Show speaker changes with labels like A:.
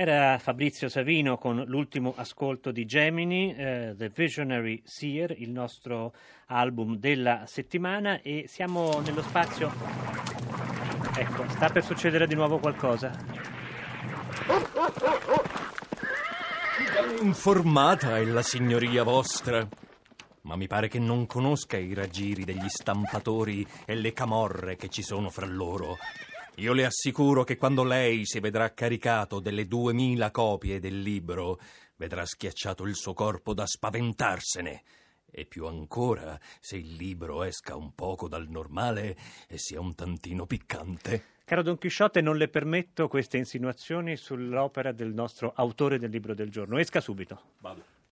A: Era Fabrizio Savino con l'ultimo ascolto di Gemini, eh, The Visionary Seer, il nostro album della settimana e siamo nello spazio... Ecco, sta per succedere di nuovo qualcosa.
B: Informata è la signoria vostra, ma mi pare che non conosca i raggiri degli stampatori e le camorre che ci sono fra loro. Io le assicuro che quando lei si vedrà caricato delle duemila copie del libro, vedrà schiacciato il suo corpo da spaventarsene. E più ancora se il libro esca un poco dal normale e sia un tantino piccante.
A: Caro Don Chisciotte, non le permetto queste insinuazioni sull'opera del nostro autore del libro del giorno. Esca subito.
B: Vado.